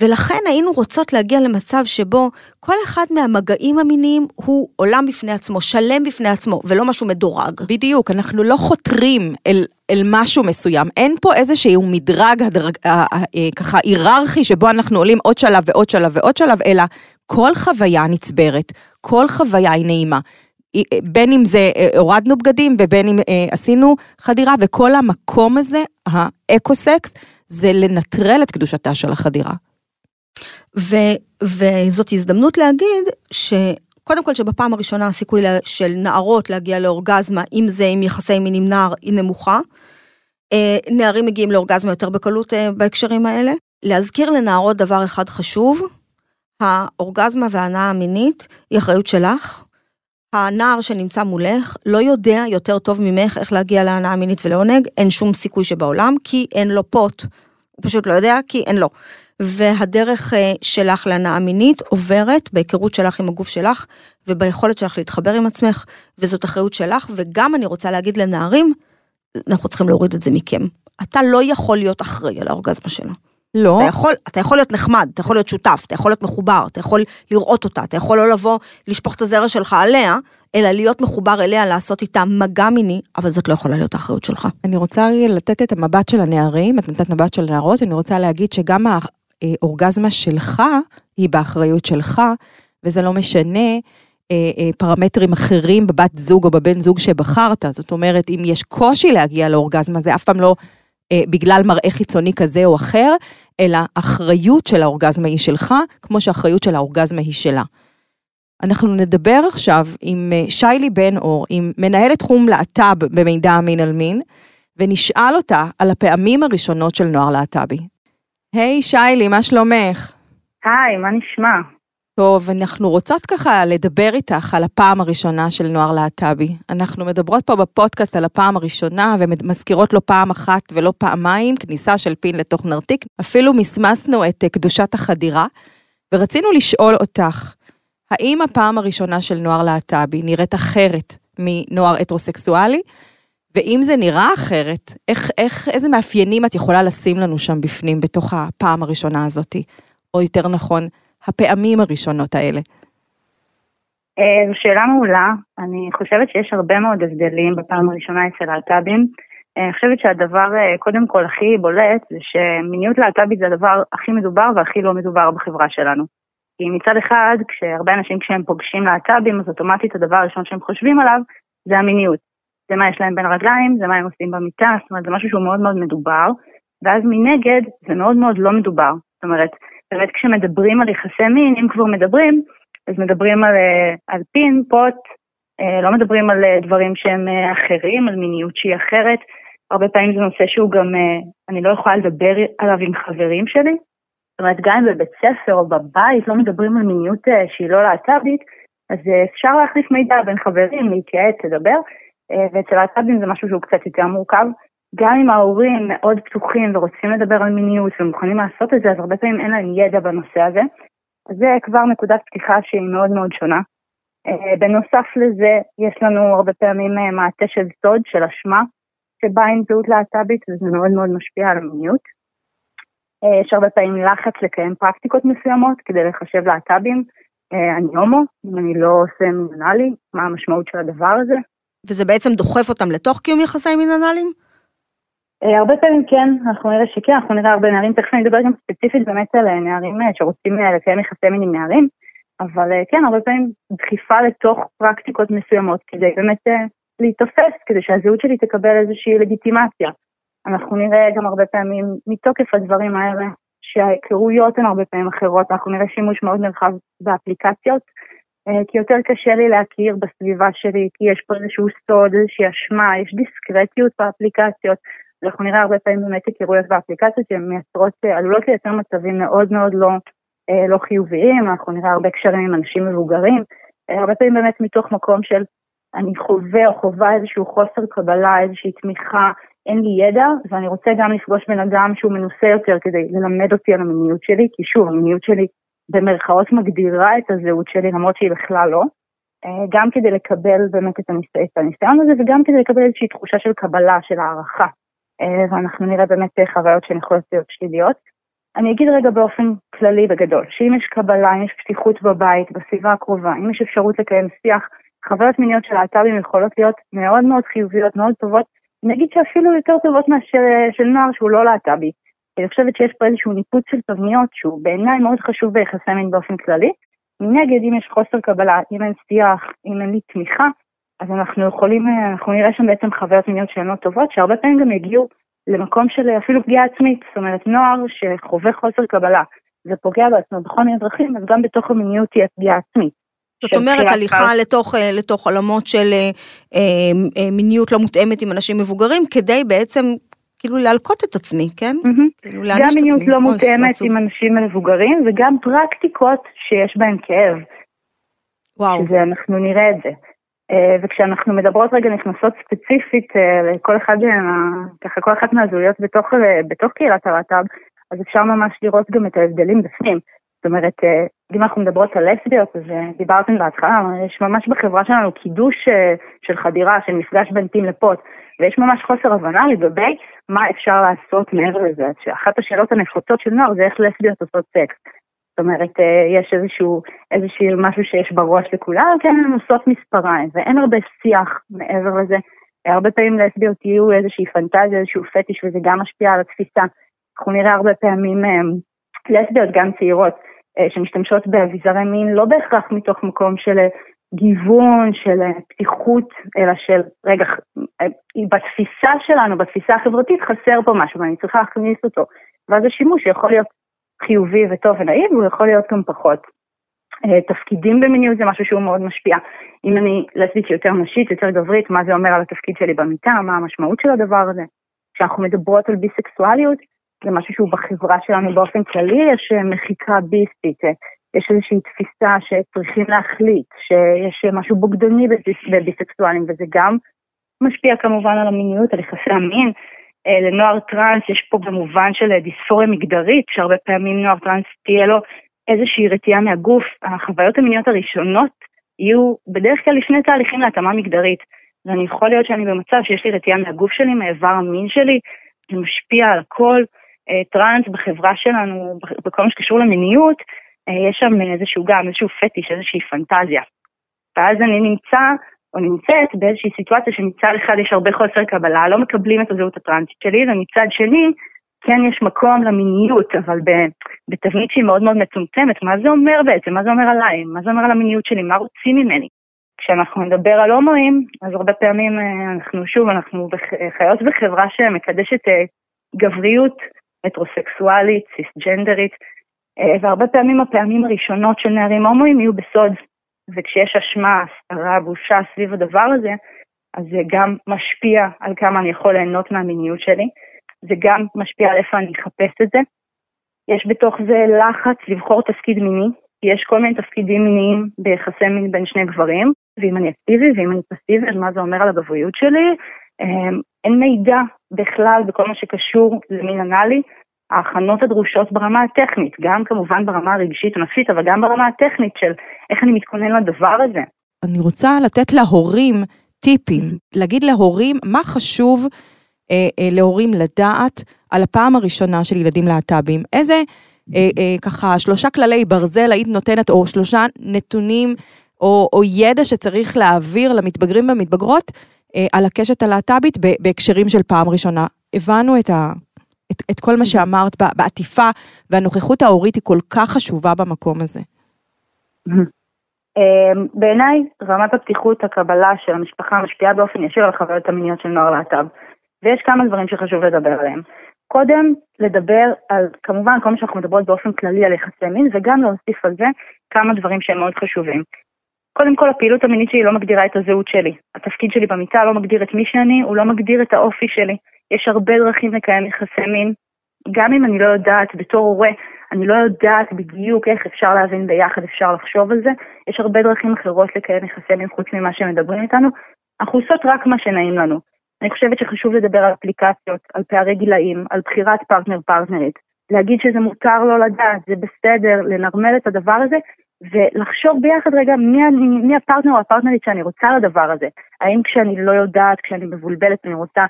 ולכן היינו רוצות להגיע למצב שבו כל אחד מהמגעים המיניים הוא עולם בפני עצמו, שלם בפני עצמו, ולא משהו מדורג. בדיוק, אנחנו לא חותרים אל, אל משהו מסוים. אין פה איזשהו מדרג הדרג, אה, אה, אה, ככה היררכי שבו אנחנו עולים עוד שלב ועוד שלב ועוד שלב, אלא כל חוויה נצברת, כל חוויה היא נעימה. בין אם זה הורדנו בגדים ובין אם עשינו חדירה, וכל המקום הזה, האקו-סקס, זה לנטרל את קדושתה של החדירה. ו, וזאת הזדמנות להגיד שקודם כל שבפעם הראשונה הסיכוי של נערות להגיע לאורגזמה, אם זה עם יחסי מין עם נער, היא נמוכה. אה, נערים מגיעים לאורגזמה יותר בקלות אה, בהקשרים האלה. להזכיר לנערות דבר אחד חשוב, האורגזמה וההנאה המינית היא אחריות שלך. הנער שנמצא מולך לא יודע יותר טוב ממך איך להגיע להנאה מינית ולעונג, אין שום סיכוי שבעולם, כי אין לו פוט. הוא פשוט לא יודע, כי אין לו. והדרך אה, שלך להנאה מינית עוברת בהיכרות שלך עם הגוף שלך וביכולת שלך להתחבר עם עצמך, וזאת אחריות שלך, וגם אני רוצה להגיד לנערים, אנחנו צריכים להוריד את זה מכם. אתה לא יכול להיות אחראי על האורגזמה שלה. לא. אתה יכול, אתה יכול להיות נחמד, אתה יכול להיות שותף, אתה יכול להיות מחובר, אתה יכול לראות אותה, אתה יכול לא לבוא, לשפוך את הזרע שלך עליה, אלא להיות מחובר אליה, לעשות איתה מגע מיני, אבל זאת לא יכולה להיות האחריות שלך. אני רוצה לתת את המבט של הנערים, את נתת מבט של הנערות, אני רוצה להגיד שגם האורגזמה שלך היא באחריות שלך, וזה לא משנה אה, אה, פרמטרים אחרים בבת זוג או בבן זוג שבחרת. זאת אומרת, אם יש קושי להגיע לאורגזמה, זה אף פעם לא אה, בגלל מראה חיצוני כזה או אחר, אלא אחריות של האורגזמה היא שלך, כמו שאחריות של האורגזמה היא שלה. אנחנו נדבר עכשיו עם שיילי בן אור, עם מנהלת תחום להט"ב במידע המין על מין, ונשאל אותה על הפעמים הראשונות של נוער להט"בי. היי, hey, שיילי, מה שלומך? היי, מה נשמע? טוב, אנחנו רוצות ככה לדבר איתך על הפעם הראשונה של נוער להט"בי. אנחנו מדברות פה בפודקאסט על הפעם הראשונה ומזכירות לו פעם אחת ולא פעמיים כניסה של פין לתוך נרתיק. אפילו מסמסנו את אה, קדושת החדירה, ורצינו לשאול אותך, האם הפעם הראשונה של נוער להט"בי נראית אחרת מנוער הטרוסקסואלי? ואם זה נראה אחרת, איך, איך, איזה מאפיינים את יכולה לשים לנו שם בפנים, בתוך הפעם הראשונה הזאתי? או יותר נכון, הפעמים הראשונות האלה? אה, שאלה מעולה. אני חושבת שיש הרבה מאוד הבדלים בפעם הראשונה אצל להט"בים. אה, אני חושבת שהדבר, אה, קודם כל, הכי בולט, זה שמיניות להט"בית זה הדבר הכי מדובר והכי לא מדובר בחברה שלנו. כי מצד אחד, כשהרבה אנשים כשהם פוגשים להט"בים, אז אוטומטית הדבר הראשון שהם חושבים עליו זה המיניות. זה מה יש להם בין הרגליים, זה מה הם עושים במיטה, זאת אומרת, זה משהו שהוא מאוד מאוד מדובר, ואז מנגד, זה מאוד מאוד לא מדובר. זאת אומרת, באמת כשמדברים על יחסי מין, אם כבר מדברים, אז מדברים על, אה, על פין, פוט, אה, לא מדברים על אה, דברים שהם אחרים, על מיניות שהיא אחרת. הרבה פעמים זה נושא שהוא גם, אני לא יכולה לדבר עליו עם חברים שלי, זאת אומרת, גם אם בבית ספר או בבית לא מדברים על מיניות שהיא לא להט"בית, אז אפשר להחליף מידע בין חברים, להתייעץ, לדבר, ואצל להט"בים זה משהו שהוא קצת יותר מורכב. גם אם ההורים מאוד פתוחים ורוצים לדבר על מיניות ומוכנים לעשות את זה, אז הרבה פעמים אין להם ידע בנושא הזה. אז זה כבר נקודת פתיחה שהיא מאוד מאוד שונה. אה, בנוסף לזה, יש לנו הרבה פעמים אה, מעטה של סוד, של אשמה, שבא עם זהות להט"בית, וזה מאוד מאוד משפיע על המיניות. אה, יש הרבה פעמים לחץ לקיים פרקטיקות מסוימות כדי לחשב להט"בים. אני הומו, אם אני לא עושה מינונלי, מה המשמעות של הדבר הזה. וזה בעצם דוחף אותם לתוך קיום יחסי מינונליים? אה, הרבה פעמים כן, אנחנו נראה שכן, אנחנו נראה הרבה נערים, תכף אני אדבר גם ספציפית באמת על אה, נערים אה, שרוצים לקיים יחסי מין עם נערים, אבל כן, הרבה פעמים דחיפה לתוך פרקטיקות מסוימות כדי באמת להיתפס, כדי שהזהות שלי תקבל איזושהי לגיטימציה. אנחנו נראה גם הרבה פעמים מתוקף הדברים האלה, שההיכרויות הן הרבה פעמים אחרות, אנחנו נראה שימוש מאוד נרחב באפליקציות, כי יותר קשה לי להכיר בסביבה שלי, כי יש פה איזשהו סוד, איזושהי אשמה, יש דיסקרטיות באפליקציות, אנחנו נראה הרבה פעמים באמת היכרויות באפליקציות שהן מייצרות, אה, עלולות לייצר מצבים מאוד מאוד לא, אה, לא חיוביים, אנחנו נראה הרבה קשרים עם אנשים מבוגרים, אה, הרבה פעמים באמת מתוך מקום של אני חווה או חווה איזשהו חוסר קבלה, איזושהי תמיכה, אין לי ידע, ואני רוצה גם לפגוש בן אדם שהוא מנוסה יותר כדי ללמד אותי על המיניות שלי, כי שוב, המיניות שלי במרכאות מגדירה את הזהות שלי, למרות שהיא בכלל לא. גם כדי לקבל באמת את הניסיון הזה וגם כדי לקבל איזושהי תחושה של קבלה, של הערכה. אה, ואנחנו נראה באמת חוויות שהן יכולות להיות שליליות. אני אגיד רגע באופן כללי בגדול, שאם יש קבלה, אם יש פתיחות בבית, בסביבה הקרובה, אם יש אפשרות לקיים שיח, חוויות מיניות של להט"בים יכולות להיות מאוד מאוד חיוביות, מאוד טובות, נגיד שאפילו יותר טובות מאשר אה, של נוער שהוא לא להט"בי. אני חושבת שיש פה איזשהו ניפוץ של תבניות שהוא בעיניי מאוד חשוב ביחסי מין באופן כללי. מנגד, אם יש חוסר קבלה, אם אין שיח, אם אין לי תמיכה, אז אנחנו יכולים, אנחנו נראה שם בעצם חוויות מיניות שהן לא טובות, שהרבה פעמים גם יגיעו למקום של אפילו פגיעה עצמית, זאת אומרת נוער שחווה חוסר קבלה ופוגע בעצמו בכל מיני דרכים, אז גם בתוך המיניות תהיה פגיעה עצמית. זאת אומרת, הליכה לתוך, אה, לתוך עולמות של אה, אה, מיניות לא מותאמת עם אנשים מבוגרים, כדי בעצם כאילו להלקות את עצמי, כן? Mm-hmm. כאילו גם מיניות לא מותאמת עם אנשים מבוגרים, וגם פרקטיקות שיש בהן כאב. וואו. שזה, אנחנו נראה את זה. אה, וכשאנחנו מדברות רגע נכנסות ספציפית אה, לכל אחד, ככה כל אחת מהזהויות בתוך, אה, בתוך קהילת הלהט"ב, אז אפשר ממש לראות גם את ההבדלים בפנים. זאת אומרת, אם אנחנו מדברות על לסביות, אז דיברתם בהתחלה, יש ממש בחברה שלנו קידוש של חדירה, של מפגש בין טים לפוט, ויש ממש חוסר הבנה לגבי מה אפשר לעשות מעבר לזה. שאחת השאלות הנפוצות של נוער זה איך לסביות עושות סקס. זאת אומרת, אה, יש איזשהו, איזשהו משהו שיש בראש לכולם, כן, הן עושות מספריים, ואין הרבה שיח מעבר לזה. הרבה פעמים לסביות יהיו איזושהי פנטזיה, איזשהו פטיש, וזה גם משפיע על התפיסה. אנחנו נראה הרבה פעמים אה, לסביות, גם צעירות, אה, שמשתמשות באביזרי מין, לא בהכרח מתוך מקום של גיוון, של פתיחות, אלא של, רגע, בתפיסה שלנו, בתפיסה החברתית, חסר פה משהו, ואני צריכה להכניס אותו. ואז השימוש יכול להיות חיובי וטוב ונעים, והוא יכול להיות גם פחות. אה, תפקידים במיניות זה משהו שהוא מאוד משפיע. אם אני לסבית יותר נשית, יותר גברית, מה זה אומר על התפקיד שלי במיטה, מה המשמעות של הדבר הזה. כשאנחנו מדברות על ביסקסואליות, זה משהו שהוא בחברה שלנו באופן כללי, יש מחיקה ביסטית, יש איזושהי תפיסה שצריכים להחליט, שיש משהו בוגדני בביסקסואלים, וזה גם משפיע כמובן על המיניות, על יחסי המין, אה, לנוער טראנס יש פה במובן של אה, דיספוריה מגדרית, שהרבה פעמים נוער טראנס תהיה לו איזושהי רתיעה מהגוף. החוויות המיניות הראשונות יהיו בדרך כלל לפני תהליכים להתאמה מגדרית. ואני יכול להיות שאני במצב שיש לי רתיעה מהגוף שלי, מאיבר המין שלי, זה משפיע על הכל. אה, טראנס בחברה שלנו, בכל מה שקשור למיניות, יש שם איזשהו גם, איזשהו פטיש, איזושהי פנטזיה. ואז אני נמצא או נמצאת באיזושהי סיטואציה שמצד אחד יש הרבה חוסר קבלה, לא מקבלים את הזהות הטרנסית שלי, ומצד שני, כן יש מקום למיניות, אבל בתבנית שהיא מאוד מאוד מצומצמת. מה זה אומר בעצם? מה זה אומר עליי? מה זה אומר על המיניות שלי? מה רוצים ממני? כשאנחנו נדבר על הומואים, אז הרבה פעמים אה, אנחנו, שוב, אנחנו חיות בחברה שמקדשת אה, גבריות מטרוסקסואלית, סיסג'נדרית, אה, והרבה פעמים הפעמים הראשונות של נערים הומואים יהיו בסוד, וכשיש אשמה, הסתרה, בושה סביב הדבר הזה, אז זה גם משפיע על כמה אני יכול ליהנות מהמיניות שלי, זה גם משפיע על איפה אני אחפש את זה. יש בתוך זה לחץ לבחור תפקיד מיני, יש כל מיני תפקידים מיניים ביחסי מין בין שני גברים, ואם אני אקטיבי ואם אני פסיבי, אז מה זה אומר על הגבוהיות שלי? אמ, אין מידע בכלל בכל מה שקשור למין אנאלי. ההכנות הדרושות ברמה הטכנית, גם כמובן ברמה הרגשית הנפשית, אבל גם ברמה הטכנית של איך אני מתכונן לדבר הזה. אני רוצה לתת להורים טיפים, להגיד להורים מה חשוב אה, אה, להורים לדעת על הפעם הראשונה של ילדים להט"בים. איזה אה, אה, ככה שלושה כללי ברזל היית נותנת, או שלושה נתונים או, או ידע שצריך להעביר למתבגרים ומתבגרות אה, על הקשת הלהט"בית בהקשרים של פעם ראשונה. הבנו את, ה, את, את כל מה שאמרת בעטיפה, והנוכחות ההורית היא כל כך חשובה במקום הזה. אמ, בעיניי, רמת הפתיחות, הקבלה של המשפחה משפיעה באופן ישיר על החוויות המיניות של נוער להט"ב, ויש כמה דברים שחשוב לדבר עליהם. קודם, לדבר על, כמובן, כל מה שאנחנו מדברות באופן כללי על יחסי מין, וגם להוסיף על זה כמה דברים שהם מאוד חשובים. קודם כל, הפעילות המינית שלי לא מגדירה את הזהות שלי. התפקיד שלי במיטה לא מגדיר את מי שאני, הוא לא מגדיר את האופי שלי. יש הרבה דרכים לקיים יחסי מין. גם אם אני לא יודעת, בתור הורה, אני לא יודעת בדיוק איך אפשר להבין ביחד, אפשר לחשוב על זה. יש הרבה דרכים אחרות לקיים יחסי מין חוץ ממה שמדברים איתנו. אנחנו עושות רק מה שנעים לנו. אני חושבת שחשוב לדבר על אפליקציות, על פערי גילאים, על בחירת פרטנר-פרטנרית. להגיד שזה מותר לא לדעת, זה בסדר, לנרמל את הדבר הזה, ולחשוב ביחד רגע מי, אני, מי הפרטנר או הפרטנרית שאני רוצה לדבר הזה. האם כשאני לא יודעת, כשאני מבולבלת, אני רוצה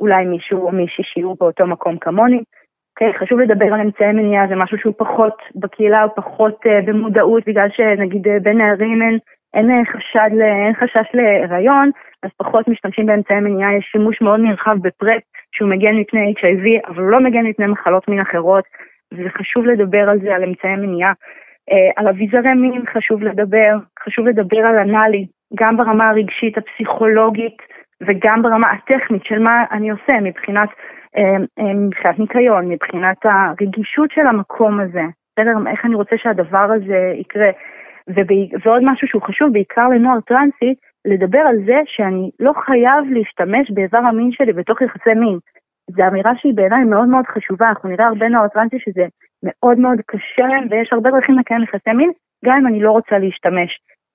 אולי מישהו או מישהי שיהיו באותו מקום כמוני. Okay, אוקיי, חשוב לדבר על אמצעי מניעה, זה משהו שהוא פחות בקהילה או פחות אה, במודעות, בגלל שנגיד אה, בין נערים אין, אין, אה, חשד, אין חשש להיריון, אז פחות משתמשים באמצעי מניעה, יש שימוש מאוד נרחב בפרט שהוא מגן מפני HIV, אבל הוא לא מגן מפני מחלות מין אחרות, וחשוב לדבר על זה, על אמצעי מניעה. אה, על אביזרי מין חשוב לדבר, חשוב לדבר על אנאלי, גם ברמה הרגשית, הפסיכולוגית, וגם ברמה הטכנית של מה אני עושה מבחינת, אה, אה, מבחינת ניקיון, מבחינת הרגישות של המקום הזה, בסדר? איך אני רוצה שהדבר הזה יקרה. ועוד משהו שהוא חשוב, בעיקר לנוער טרנסי, לדבר על זה שאני לא חייב להשתמש באיבר המין שלי בתוך יחסי מין. זו אמירה שהיא בעיניי מאוד מאוד חשובה, אנחנו נראה הרבה נוער טרנסי שזה מאוד מאוד קשה להם, ויש הרבה דרכים לקיים יחסי מין, גם אם אני לא רוצה להשתמש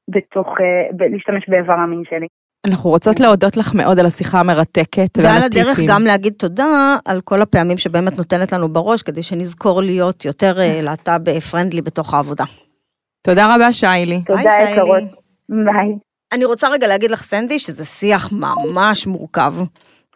בתוך, uh, להשתמש באיבר המין שלי. אנחנו רוצות להודות לך מאוד על השיחה המרתקת ועל הטיפים. הדרך גם להגיד תודה על כל הפעמים שבאמת נותנת לנו בראש, כדי שנזכור להיות יותר אה, להט"ב פרנדלי בתוך העבודה. תודה רבה, שיילי. תודה, יקרות. ביי. אני רוצה רגע להגיד לך, סנדי, שזה שיח ממש מורכב.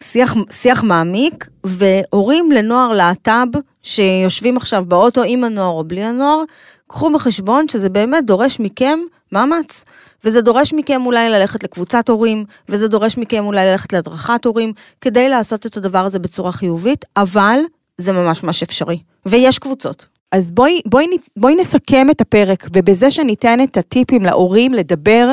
שיח, שיח מעמיק, והורים לנוער להט"ב שיושבים עכשיו באוטו עם הנוער או בלי הנוער, קחו בחשבון שזה באמת דורש מכם מאמץ. וזה דורש מכם אולי ללכת לקבוצת הורים, וזה דורש מכם אולי ללכת להדרכת הורים, כדי לעשות את הדבר הזה בצורה חיובית, אבל זה ממש ממש אפשרי. ויש קבוצות. אז בואי, בואי, בואי נסכם את הפרק, ובזה שניתן את הטיפים להורים לדבר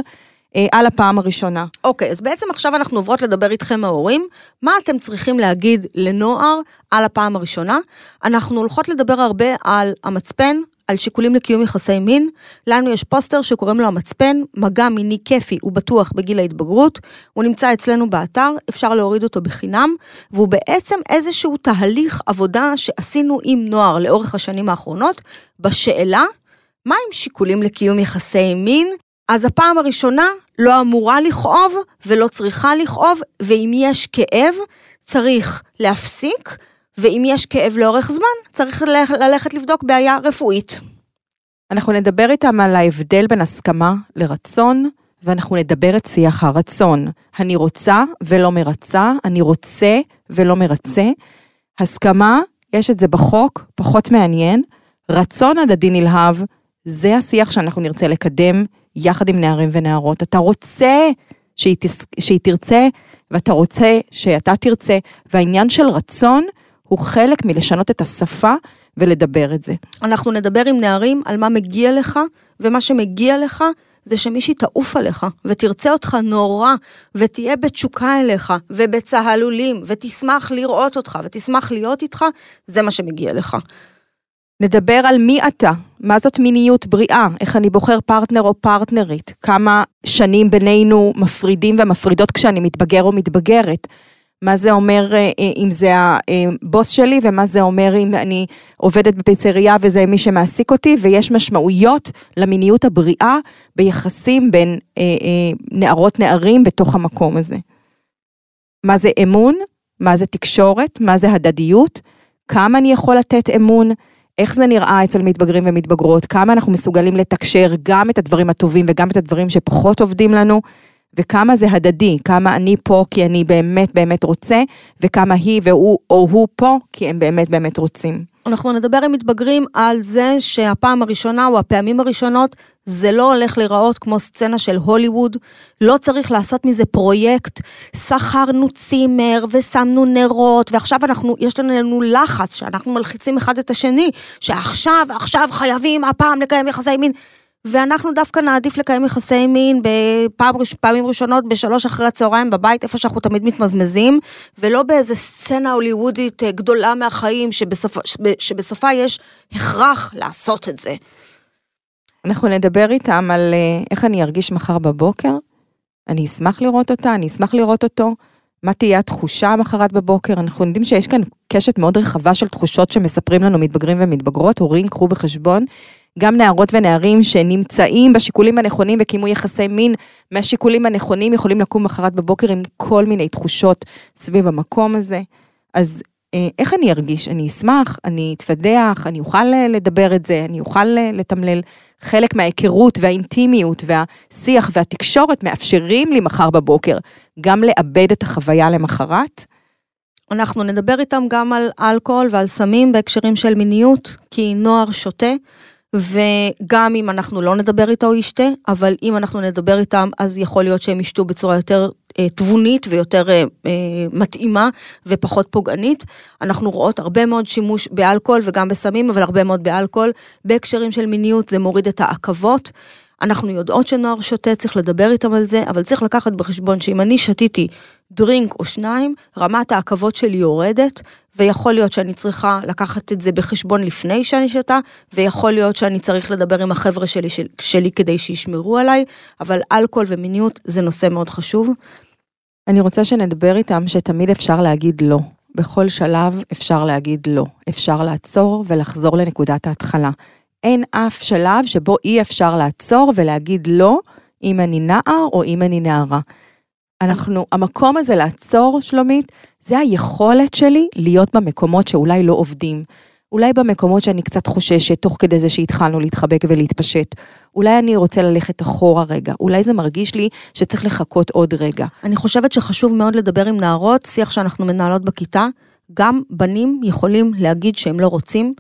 אה, על הפעם הראשונה. אוקיי, אז בעצם עכשיו אנחנו עוברות לדבר איתכם ההורים, מה אתם צריכים להגיד לנוער על הפעם הראשונה. אנחנו הולכות לדבר הרבה על המצפן, על שיקולים לקיום יחסי מין. לנו יש פוסטר שקוראים לו המצפן, מגע מיני כיפי ובטוח בגיל ההתבגרות. הוא נמצא אצלנו באתר, אפשר להוריד אותו בחינם, והוא בעצם איזשהו תהליך עבודה שעשינו עם נוער לאורך השנים האחרונות, בשאלה, מה עם שיקולים לקיום יחסי מין אז הפעם הראשונה לא אמורה לכאוב ולא צריכה לכאוב, ואם יש כאב, צריך להפסיק, ואם יש כאב לאורך זמן, צריך ללכת לבדוק בעיה רפואית. אנחנו נדבר איתם על ההבדל בין הסכמה לרצון, ואנחנו נדבר את שיח הרצון. אני רוצה ולא מרצה, אני רוצה ולא מרצה. הסכמה, יש את זה בחוק, פחות מעניין. רצון הדדי נלהב, זה השיח שאנחנו נרצה לקדם יחד עם נערים ונערות. אתה רוצה שהיא, תס... שהיא תרצה, ואתה רוצה שאתה תרצה, והעניין של רצון הוא חלק מלשנות את השפה ולדבר את זה. אנחנו נדבר עם נערים על מה מגיע לך, ומה שמגיע לך זה שמישהי תעוף עליך, ותרצה אותך נורא, ותהיה בתשוקה אליך, ובצהלולים, ותשמח לראות אותך, ותשמח להיות איתך, זה מה שמגיע לך. נדבר על מי אתה, מה זאת מיניות בריאה, איך אני בוחר פרטנר או פרטנרית, כמה שנים בינינו מפרידים ומפרידות כשאני מתבגר או מתבגרת, מה זה אומר אה, אה, אם זה הבוס שלי, ומה זה אומר אם אני עובדת בפיצריה וזה מי שמעסיק אותי, ויש משמעויות למיניות הבריאה ביחסים בין אה, נערות נערים בתוך המקום הזה. מה זה אמון? מה זה תקשורת? מה זה הדדיות? כמה אני יכול לתת אמון? איך זה נראה אצל מתבגרים ומתבגרות? כמה אנחנו מסוגלים לתקשר גם את הדברים הטובים וגם את הדברים שפחות עובדים לנו? וכמה זה הדדי, כמה אני פה כי אני באמת באמת רוצה, וכמה היא והוא או הוא פה כי הם באמת באמת רוצים. אנחנו נדבר עם מתבגרים על זה שהפעם הראשונה או הפעמים הראשונות זה לא הולך להיראות כמו סצנה של הוליווד, לא צריך לעשות מזה פרויקט, שכרנו צימר ושמנו נרות ועכשיו אנחנו, יש לנו לחץ שאנחנו מלחיצים אחד את השני, שעכשיו, עכשיו חייבים הפעם לקיים יחסי מין. ואנחנו דווקא נעדיף לקיים יחסי מין בפעמים ראשונות בשלוש אחרי הצהריים בבית, איפה שאנחנו תמיד מתמזמזים, ולא באיזה סצנה הוליוודית אה, גדולה מהחיים, שבסופ, שבסופה יש הכרח לעשות את זה. אנחנו נדבר איתם על אה, איך אני ארגיש מחר בבוקר. אני אשמח לראות אותה, אני אשמח לראות אותו. מה תהיה התחושה מחרת בבוקר? אנחנו יודעים שיש כאן קשת מאוד רחבה של תחושות שמספרים לנו מתבגרים ומתבגרות, הורים, קחו בחשבון. גם נערות ונערים שנמצאים בשיקולים הנכונים וקיימו יחסי מין מהשיקולים הנכונים יכולים לקום מחרת בבוקר עם כל מיני תחושות סביב המקום הזה. אז אה, איך אני ארגיש? אני אשמח, אני אתפדח, אני אוכל אה, לדבר את זה, אני אוכל אה, לתמלל. חלק מההיכרות והאינטימיות והשיח והתקשורת מאפשרים לי מחר בבוקר גם לאבד את החוויה למחרת. אנחנו נדבר איתם גם על אלכוהול ועל סמים בהקשרים של מיניות, כי נוער שותה, וגם אם אנחנו לא נדבר איתו הוא ישתה, אבל אם אנחנו נדבר איתם, אז יכול להיות שהם ישתו בצורה יותר אה, תבונית ויותר אה, אה, מתאימה ופחות פוגענית. אנחנו רואות הרבה מאוד שימוש באלכוהול וגם בסמים, אבל הרבה מאוד באלכוהול. בהקשרים של מיניות זה מוריד את העכבות. אנחנו יודעות שנוער שותה, צריך לדבר איתם על זה, אבל צריך לקחת בחשבון שאם אני שתיתי דרינק או שניים, רמת העכבות שלי יורדת, ויכול להיות שאני צריכה לקחת את זה בחשבון לפני שאני שותה, ויכול להיות שאני צריך לדבר עם החבר'ה שלי, של, שלי כדי שישמרו עליי, אבל אלכוהול ומיניות זה נושא מאוד חשוב. אני רוצה שנדבר איתם שתמיד אפשר להגיד לא. בכל שלב אפשר להגיד לא. אפשר לעצור ולחזור לנקודת ההתחלה. אין אף שלב שבו אי אפשר לעצור ולהגיד לא, אם אני נער או אם אני נערה. אנחנו, המקום הזה לעצור, שלומית, זה היכולת שלי להיות במקומות שאולי לא עובדים. אולי במקומות שאני קצת חוששת, תוך כדי זה שהתחלנו להתחבק ולהתפשט. אולי אני רוצה ללכת אחורה רגע, אולי זה מרגיש לי שצריך לחכות עוד רגע. אני חושבת שחשוב מאוד לדבר עם נערות, שיח שאנחנו מנהלות בכיתה. גם בנים יכולים להגיד שהם לא רוצים,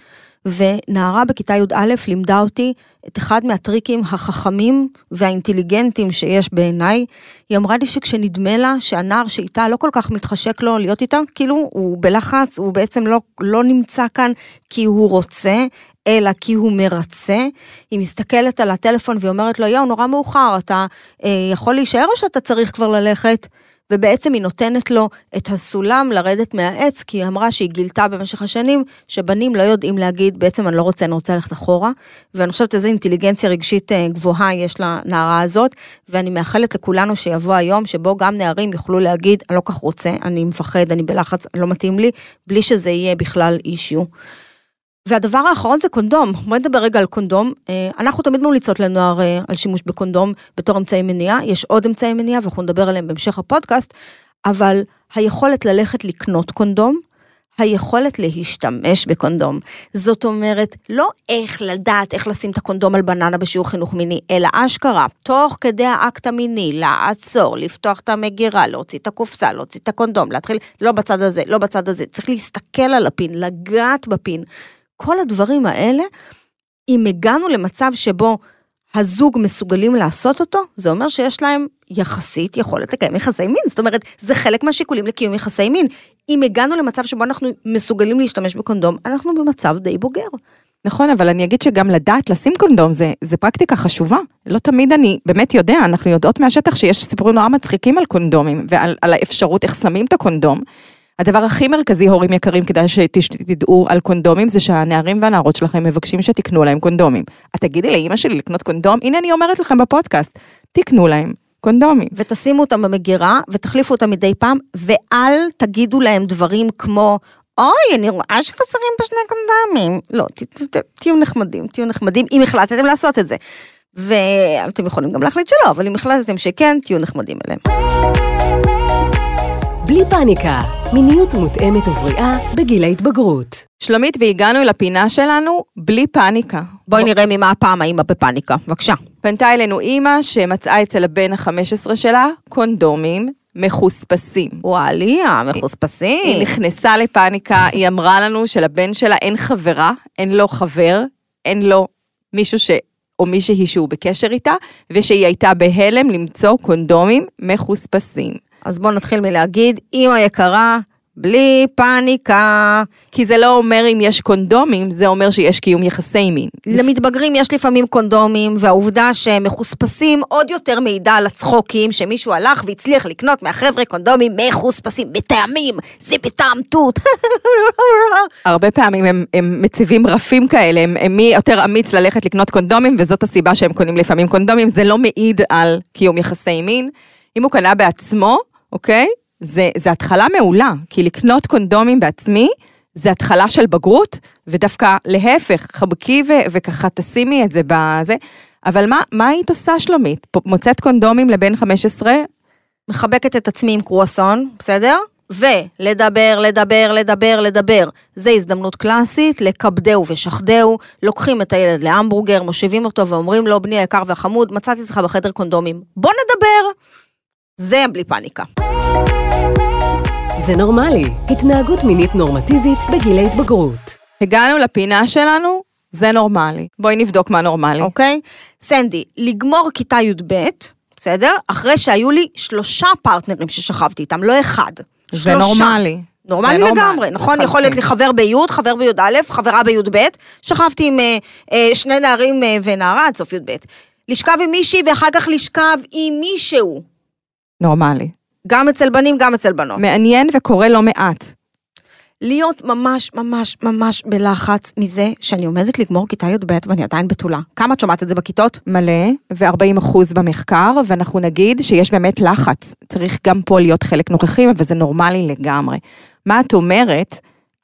ונערה בכיתה י"א לימדה אותי את אחד מהטריקים החכמים והאינטליגנטים שיש בעיניי. היא אמרה לי שכשנדמה לה שהנער שאיתה לא כל כך מתחשק לו להיות איתה, כאילו הוא בלחץ, הוא בעצם לא, לא נמצא כאן כי הוא רוצה, אלא כי הוא מרצה. היא מסתכלת על הטלפון והיא אומרת לו, יואו, נורא מאוחר, אתה אה, יכול להישאר או שאתה צריך כבר ללכת? ובעצם היא נותנת לו את הסולם לרדת מהעץ, כי היא אמרה שהיא גילתה במשך השנים שבנים לא יודעים להגיד, בעצם אני לא רוצה, אני רוצה ללכת אחורה, ואני חושבת איזו אינטליגנציה רגשית אה, גבוהה יש לנערה הזאת, ואני מאחלת לכולנו שיבוא היום שבו גם נערים יוכלו להגיד, אני לא כך רוצה, אני מפחד, אני בלחץ, לא מתאים לי, בלי שזה יהיה בכלל אישיו. והדבר האחרון זה קונדום. בואי נדבר רגע על קונדום. אה, אנחנו תמיד ממליצות לנוער אה, על שימוש בקונדום בתור אמצעי מניעה, יש עוד אמצעי מניעה ואנחנו נדבר עליהם בהמשך הפודקאסט, אבל היכולת ללכת לקנות קונדום, היכולת להשתמש בקונדום. זאת אומרת, לא איך לדעת איך לשים את הקונדום על בננה בשיעור חינוך מיני, אלא אשכרה, תוך כדי האקט המיני, לעצור, לפתוח את המגירה, להוציא את הקופסה, להוציא את הקונדום, להתחיל, לא בצד הזה, לא בצד הזה, צריך להסתכל על הפין, לגעת בפין. כל הדברים האלה, אם הגענו למצב שבו הזוג מסוגלים לעשות אותו, זה אומר שיש להם יחסית יכולת לקיים יחסי מין. זאת אומרת, זה חלק מהשיקולים לקיום יחסי מין. אם הגענו למצב שבו אנחנו מסוגלים להשתמש בקונדום, אנחנו במצב די בוגר. נכון, אבל אני אגיד שגם לדעת לשים קונדום זה, זה פרקטיקה חשובה. לא תמיד אני באמת יודע, אנחנו יודעות מהשטח שיש סיפורים נורא מצחיקים על קונדומים ועל האפשרות איך שמים את הקונדום. הדבר הכי מרכזי, הורים יקרים, כדאי שתדעו על קונדומים, זה שהנערים והנערות שלכם מבקשים שתקנו להם קונדומים. את תגידי לאימא שלי לקנות קונדום? הנה אני אומרת לכם בפודקאסט, תקנו להם קונדומים. ותשימו אותם במגירה, ותחליפו אותם מדי פעם, ואל תגידו להם דברים כמו, אוי, אני רואה שחסרים פה שני קונדומים. לא, ת, ת, ת, תהיו נחמדים, תהיו נחמדים, אם החלטתם לעשות את זה. ואתם יכולים גם להחליט שלא, אבל אם החלטתם שכן, תהיו נחמדים אליהם. בלי פאניקה, מיניות מותאמת ובריאה בגיל ההתבגרות. שלומית, והגענו לפינה שלנו בלי פאניקה. בואי נראה ממה הפעם האמא בפאניקה, בבקשה. פנתה אלינו אימא שמצאה אצל הבן ה-15 שלה קונדומים מחוספסים. וואליה, היא מחוספסים. נכנסה לפאניקה, היא אמרה לנו שלבן שלה אין חברה, אין לו חבר, אין לו מישהו ש... או מישהי שהוא בקשר איתה, ושהיא הייתה בהלם למצוא קונדומים מחוספסים. אז בואו נתחיל מלהגיד, אמא יקרה, בלי פאניקה. כי זה לא אומר אם יש קונדומים, זה אומר שיש קיום יחסי מין. למתבגרים יש לפעמים קונדומים, והעובדה שהם מחוספסים עוד יותר מעידה על הצחוקים, שמישהו הלך והצליח לקנות מהחבר'ה קונדומים מחוספסים, בטעמים, זה בטעם תות. הרבה פעמים הם, הם מציבים רפים כאלה, הם, הם מי יותר אמיץ ללכת לקנות קונדומים, וזאת הסיבה שהם קונים לפעמים קונדומים, זה לא מעיד על קיום יחסי מין. אם הוא קנה בעצמו, אוקיי? זה, זה התחלה מעולה, כי לקנות קונדומים בעצמי, זה התחלה של בגרות, ודווקא להפך, חבקי ו, וככה תשימי את זה בזה. אבל מה, מה היית עושה, שלומית? מוצאת קונדומים לבן 15? מחבקת את עצמי עם קרואסון, בסדר? ולדבר, לדבר, לדבר, לדבר. זה הזדמנות קלאסית לכבדהו ושחדהו. לוקחים את הילד להמבורגר, מושיבים אותו ואומרים לו, בני היקר והחמוד, מצאתי אצלך בחדר קונדומים. בוא נדבר. זה בלי פאניקה. זה נורמלי, התנהגות מינית נורמטיבית בגיל ההתבגרות. הגענו לפינה שלנו, זה נורמלי. בואי נבדוק מה נורמלי. אוקיי? סנדי, לגמור כיתה י"ב, בסדר? אחרי שהיו לי שלושה פרטנרים ששכבתי איתם, לא אחד. זה שלושה. נורמלי. נורמלי זה לגמרי, נכון? יכול להיות לי חבר בי', חבר בי"א, חברה בי"ב, שכבתי עם אה, אה, שני נערים אה, ונערה עד סוף י"ב. לשכב עם מישהי ואחר כך לשכב עם מישהו. נורמלי. גם אצל בנים, גם אצל בנות. מעניין וקורה לא מעט. להיות ממש ממש ממש בלחץ מזה שאני עומדת לגמור כיתה י"ב ואני עדיין בתולה. כמה את שומעת את זה בכיתות? מלא, ו-40 אחוז במחקר, ואנחנו נגיד שיש באמת לחץ. צריך גם פה להיות חלק נוכחים, וזה נורמלי לגמרי. מה את אומרת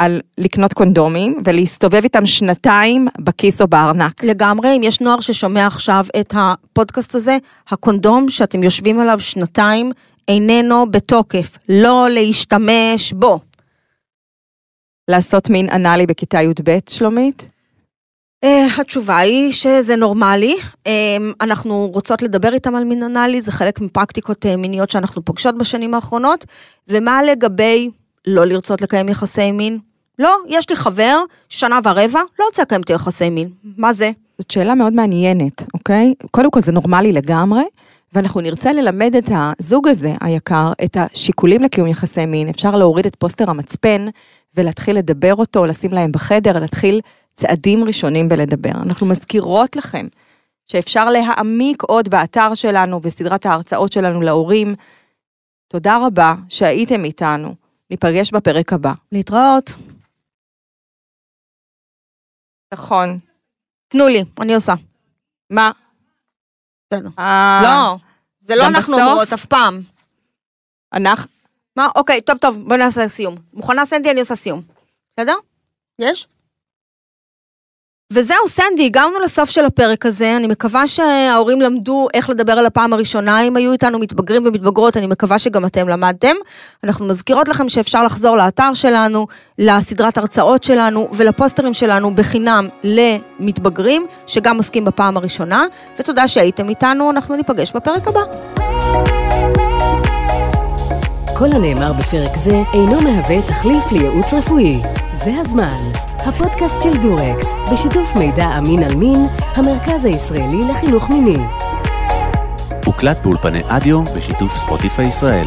על לקנות קונדומים ולהסתובב איתם שנתיים בכיס או בארנק? לגמרי, אם יש נוער ששומע עכשיו את הפודקאסט הזה, הקונדום שאתם יושבים עליו שנתיים איננו בתוקף. לא להשתמש בו. לעשות מין אנאלי בכיתה י"ב, שלומית? Uh, התשובה היא שזה נורמלי, um, אנחנו רוצות לדבר איתם על מין אנאלי, זה חלק מפרקטיקות uh, מיניות שאנחנו פוגשות בשנים האחרונות, ומה לגבי לא לרצות לקיים יחסי מין? לא, יש לי חבר, שנה ורבע, לא רוצה לקיים את היחסי מין. מה זה? זאת שאלה מאוד מעניינת, אוקיי? קודם כל זה נורמלי לגמרי, ואנחנו נרצה ללמד את הזוג הזה, היקר, את השיקולים לקיום יחסי מין. אפשר להוריד את פוסטר המצפן ולהתחיל לדבר אותו, לשים להם בחדר, להתחיל צעדים ראשונים בלדבר. אנחנו מזכירות לכם שאפשר להעמיק עוד באתר שלנו בסדרת ההרצאות שלנו להורים. תודה רבה שהייתם איתנו. ניפגש בפרק הבא. להתראות. נכון. תנו לי, אני עושה. מה? בסדר. אה, לא, זה לא גם אנחנו בסוף? אומרות אף פעם. אנחנו... מה? אוקיי, טוב, טוב, בואי נעשה סיום. מוכנה סנדי? אני עושה סיום. בסדר? יש? וזהו, סנדי, הגענו לסוף של הפרק הזה. אני מקווה שההורים למדו איך לדבר על הפעם הראשונה, אם היו איתנו מתבגרים ומתבגרות, אני מקווה שגם אתם למדתם. אנחנו מזכירות לכם שאפשר לחזור לאתר שלנו, לסדרת הרצאות שלנו ולפוסטרים שלנו בחינם למתבגרים, שגם עוסקים בפעם הראשונה. ותודה שהייתם איתנו, אנחנו ניפגש בפרק הבא. כל הנאמר בפרק זה אינו מהווה תחליף לייעוץ רפואי. זה הזמן. הפודקאסט של דורקס, בשיתוף מידע אמין על מין, המרכז הישראלי לחינוך מיני. הוקלט באולפני אדיו בשיתוף ספוטיפיי ישראל.